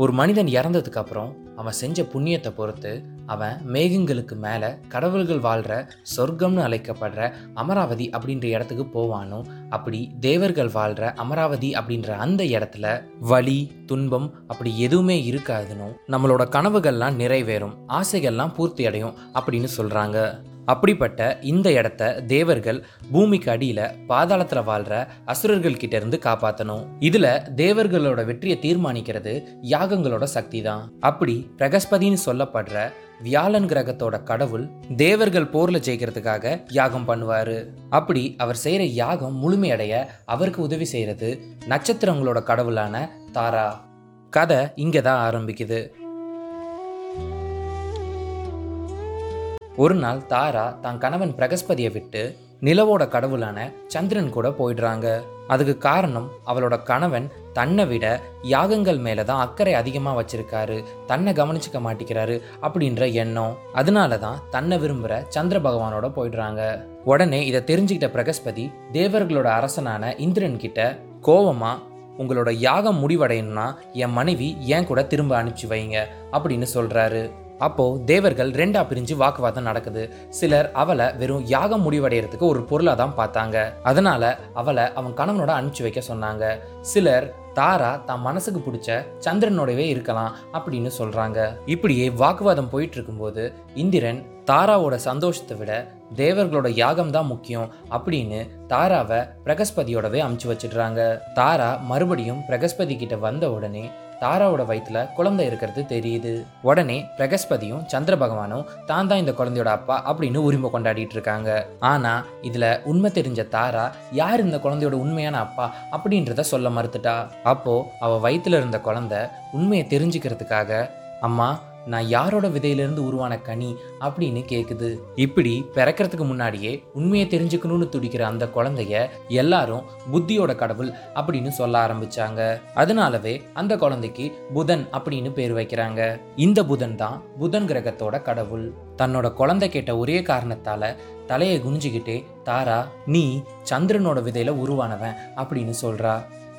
ஒரு மனிதன் இறந்ததுக்கு அப்புறம் அவன் செஞ்ச புண்ணியத்தை பொறுத்து அவன் மேகங்களுக்கு மேலே கடவுள்கள் வாழ்கிற சொர்க்கம்னு அழைக்கப்படுற அமராவதி அப்படின்ற இடத்துக்கு போவானோ அப்படி தேவர்கள் வாழ்கிற அமராவதி அப்படின்ற அந்த இடத்துல வலி துன்பம் அப்படி எதுவுமே இருக்காதுன்னு நம்மளோட கனவுகள்லாம் நிறைவேறும் ஆசைகள்லாம் பூர்த்தி அடையும் அப்படின்னு சொல்கிறாங்க அப்படிப்பட்ட இந்த இடத்த தேவர்கள் பூமிக்கு அடியில் பாதாளத்தில் வாழ்கிற அசுரர்கள் கிட்ட இருந்து காப்பாத்தணும். இதுல தேவர்களோட வெற்றியை தீர்மானிக்கிறது யாகங்களோட சக்தி தான் அப்படி பிரகஸ்பதின்னு சொல்லப்படுற வியாழன் கிரகத்தோட கடவுள் தேவர்கள் போர்ல ஜெயிக்கிறதுக்காக யாகம் பண்ணுவாரு. அப்படி அவர் செய்யற யாகம் முழுமையடைய அவருக்கு உதவி செய்யறது நட்சத்திரங்களோட கடவுளான தாரா. கதை இங்கே தான் ஆரம்பிக்குது. ஒரு நாள் தாரா தான் கணவன் பிரகஸ்பதியை விட்டு நிலவோட கடவுளான சந்திரன் கூட போயிடுறாங்க. அதுக்கு காரணம் அவளோட கணவன் தன்னை விட யாகங்கள் மேலே தான் அக்கறை அதிகமாக வச்சிருக்காரு. தன்னை கவனிச்சுக்க மாட்டேங்கிறாரு அப்படின்ற எண்ணம். அதனால தான் தன்னை விரும்புகிற சந்திர பகவானோட போயிடுறாங்க. உடனே இதை தெரிஞ்சுக்கிட்ட பிரகஸ்பதி தேவர்களோட அரசனான இந்திரன் கிட்ட கோவமாக உங்களோட யாகம் முடிவடையணும்னா என் மனைவி ஏன் கூட திரும்ப அனுப்பிச்சு வைங்க அப்படின்னு சொல்றாரு. அப்போ தேவர்கள் ரெண்டா பிரிஞ்சு வாக்குவாதம் நடக்குது. சிலர் அவளை வெறும் யாகம் முடிவடைகிறதுக்கு ஒரு பொருளாக தான் பார்த்தாங்க. அதனால அவளை அவன் கணவனோட அனுப்பிச்சு வைக்க சொன்னாங்க. சிலர் தாரா தான் மனசுக்கு பிடிச்ச சந்திரனோடவே இருக்கலாம் அப்படின்னு சொல்றாங்க. இப்படியே வாக்குவாதம் போயிட்டு இருக்கும்போது இந்திரன் தாராவோட சந்தோஷத்தை விட தேவர்களோட யாகம் தான் முக்கியம் அப்படின்னு தாராவை பிரகஸ்பதியோடவே அமுச்சு வச்சிடுறாங்க. தாரா மறுபடியும் பிரகஸ்பதி கிட்ட வந்த உடனே தாராவோட வயிற்றுல குழந்தை இருக்கிறது தெரியுது. உடனே பிரகஸ்பதியும் சந்திர பகவானும் தான் தான் இந்த குழந்தையோட அப்பா அப்படின்னு உரிமை கொண்டாடிட்டு இருக்காங்க. ஆனா இதுல உண்மை தெரிஞ்ச தாரா யார் இந்த குழந்தையோட உண்மையான அப்பா அப்படின்றத சொல்ல மறுத்துட்டா. அப்போ அவ வயிற்றுல இருந்த குழந்தை உண்மையை தெரிஞ்சுக்கிறதுக்காக அம்மா நான் யாரோட விதையிலிருந்து உருவான கனி அப்படின்னு கேட்குது இப்படி பிறக்கிறதுக்கு முன்னாடியே உண்மையை தெரிஞ்சுக்கணும்னு துடிக்கிற அந்த குழந்தைய எல்லாரும் புத்தியோட கடவுள் அப்படின்னு சொல்ல ஆரம்பிச்சாங்க. அதனாலவே அந்த குழந்தைக்கு புதன் அப்படின்னு பேர் வைக்கிறாங்க. இந்த புதன் தான் புதன் கிரகத்தோட கடவுள். தன்னோட குழந்தை கேட்ட ஒரே காரணத்தால தலையை குனிஞ்சுக்கிட்டே தாரா நீ சந்திரனோட விதையில உருவானவன் அப்படின்னு சொல்றா.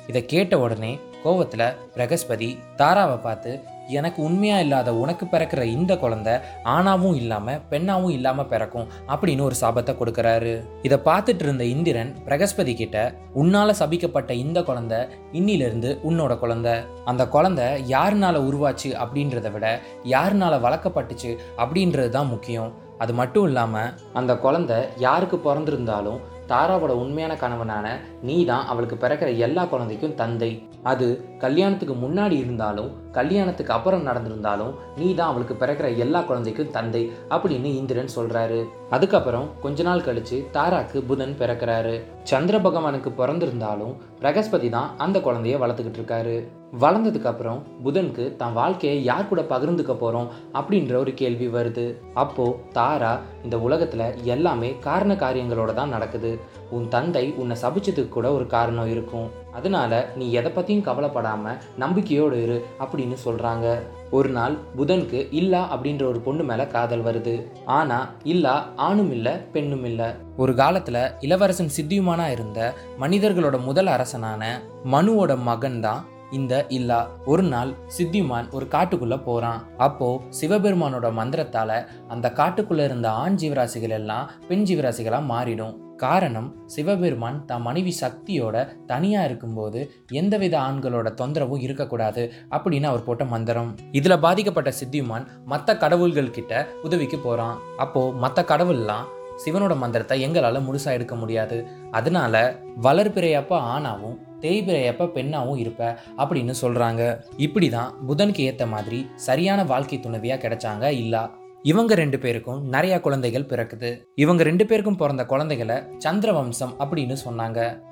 இதை கேட்ட உடனே கோவத்தில் பிரகஸ்பதி தாராவை பார்த்து எனக்கு உண்மையா இல்லாத உனக்கு பிறக்கிற இந்த குழந்தை ஆணாவும் இல்லாம பெண்ணாவும் இல்லாம பிறக்கும் அப்படின்னு ஒரு சாபத்தை கொடுக்கறாரு. இதை பார்த்துட்டு இருந்த இந்திரன் பிரகஸ்பதி கிட்ட உன்னால சபிக்கப்பட்ட இந்த குழந்தை இன்னிலிருந்து உன்னோட குழந்தை. அந்த குழந்தை யாருனால உருவாச்சு அப்படின்றத விட யாருனால வளர்க்கப்பட்டுச்சு அப்படின்றது தான் முக்கியம். அது மட்டும் இல்லாமல் அந்த குழந்தை யாருக்கு பிறந்திருந்தாலும் தாராவோட உண்மையான கணவனான நீ தான் அவளுக்கு பிறக்கிற எல்லா குழந்தைக்கும் தந்தை. அது கல்யாணத்துக்கு முன்னாடி இருந்தாலும் கல்யாணத்துக்கு அப்புறம் நடந்திருந்தாலும் நீ தான் அவளுக்கு பிறக்கிற எல்லா குழந்தைக்கும் தந்தை அப்படின்னு இந்திரன் சொல்றாரு. அதுக்கப்புறம் கொஞ்ச நாள் கழிச்சு தாராக்கு புதன் பிறக்கிறாரு. சந்திர பகவானுக்கு பிறந்திருந்தாலும் பிரகஸ்பதி தான் அந்த குழந்தைய வளர்த்துக்கிட்டு இருக்காரு. வளர்ந்ததுக்கு அப்புறம் புதனுக்கு தன் வாழ்க்கையை யார் கூட பகிர்ந்துக்க போறோம் அப்படின்ற ஒரு கேள்வி வருது. அப்போ தாரா இந்த உலகத்துல எல்லாமே காரண காரியங்களோட தான் நடக்குது. உன் தந்தை உன்னை சபிச்சதுக்கு கூட ஒரு காரணம் இருக்கும். அதனால நீ எதை பற்றியும் கவலைப்படாமல் நம்பிக்கையோடு இரு அப்படின்னு சொல்கிறாங்க ஒரு நாள் புதனுக்கு இல்லா அப்படின்ற ஒரு பொண்ணு மேலே காதல் வருது. ஆனால் இல்லா ஆணும் இல்லை பெண்ணும் இல்லை. ஒரு காலத்தில் இளவரசன் சித்தியுமானா இருந்த மனிதர்களோட முதல் அரசனான மனுவோட மகன் தான் இந்த இல்லா ஒரு நாள் சித்திமான் ஒரு காட்டுக்குள்ள போறான். அப்போ சிவபெருமானோட மந்திரத்தால அந்த காட்டுக்குள்ள இருந்த ஆண் ஜீவராசிகள் எல்லாம் பெண் ஜீவராசிகளா மாறிடும். காரணம் சிவபெருமான் தன் மனைவி சக்தியோட தனியா இருக்கும்போது எந்தவித ஆண்களோட தொந்தரவும் இருக்கக்கூடாது அப்படின்னு அவர் போட்ட மந்திரம். இதுல பாதிக்கப்பட்ட சித்திமான் மற்ற கடவுள்கள் கிட்ட உதவிக்கு போறான். அப்போ மற்ற கடவுள்லாம் சிவனோட மந்திரத்தை எங்களால் முழுசாக எடுக்க முடியாது. அதனால வளர்பிறையப்ப ஆணாவும் தேய்பிறையப்ப பெண்ணாவும் இருப்ப அப்படின்னு சொல்கிறாங்க இப்படி தான் புதனுக்கு ஏற்ற மாதிரி சரியான வாழ்க்கை துணைவியாக கிடைச்சாங்க இல்லா. இவங்க ரெண்டு பேருக்கும் நிறைய குழந்தைகள் பிறக்குது. இவங்க ரெண்டு பேருக்கும் பிறந்த குழந்தைகளை சந்திர வம்சம் அப்படின்னு சொன்னாங்க.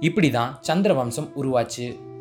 இப்படிதான் சந்திர வம்சம் உருவாச்சு.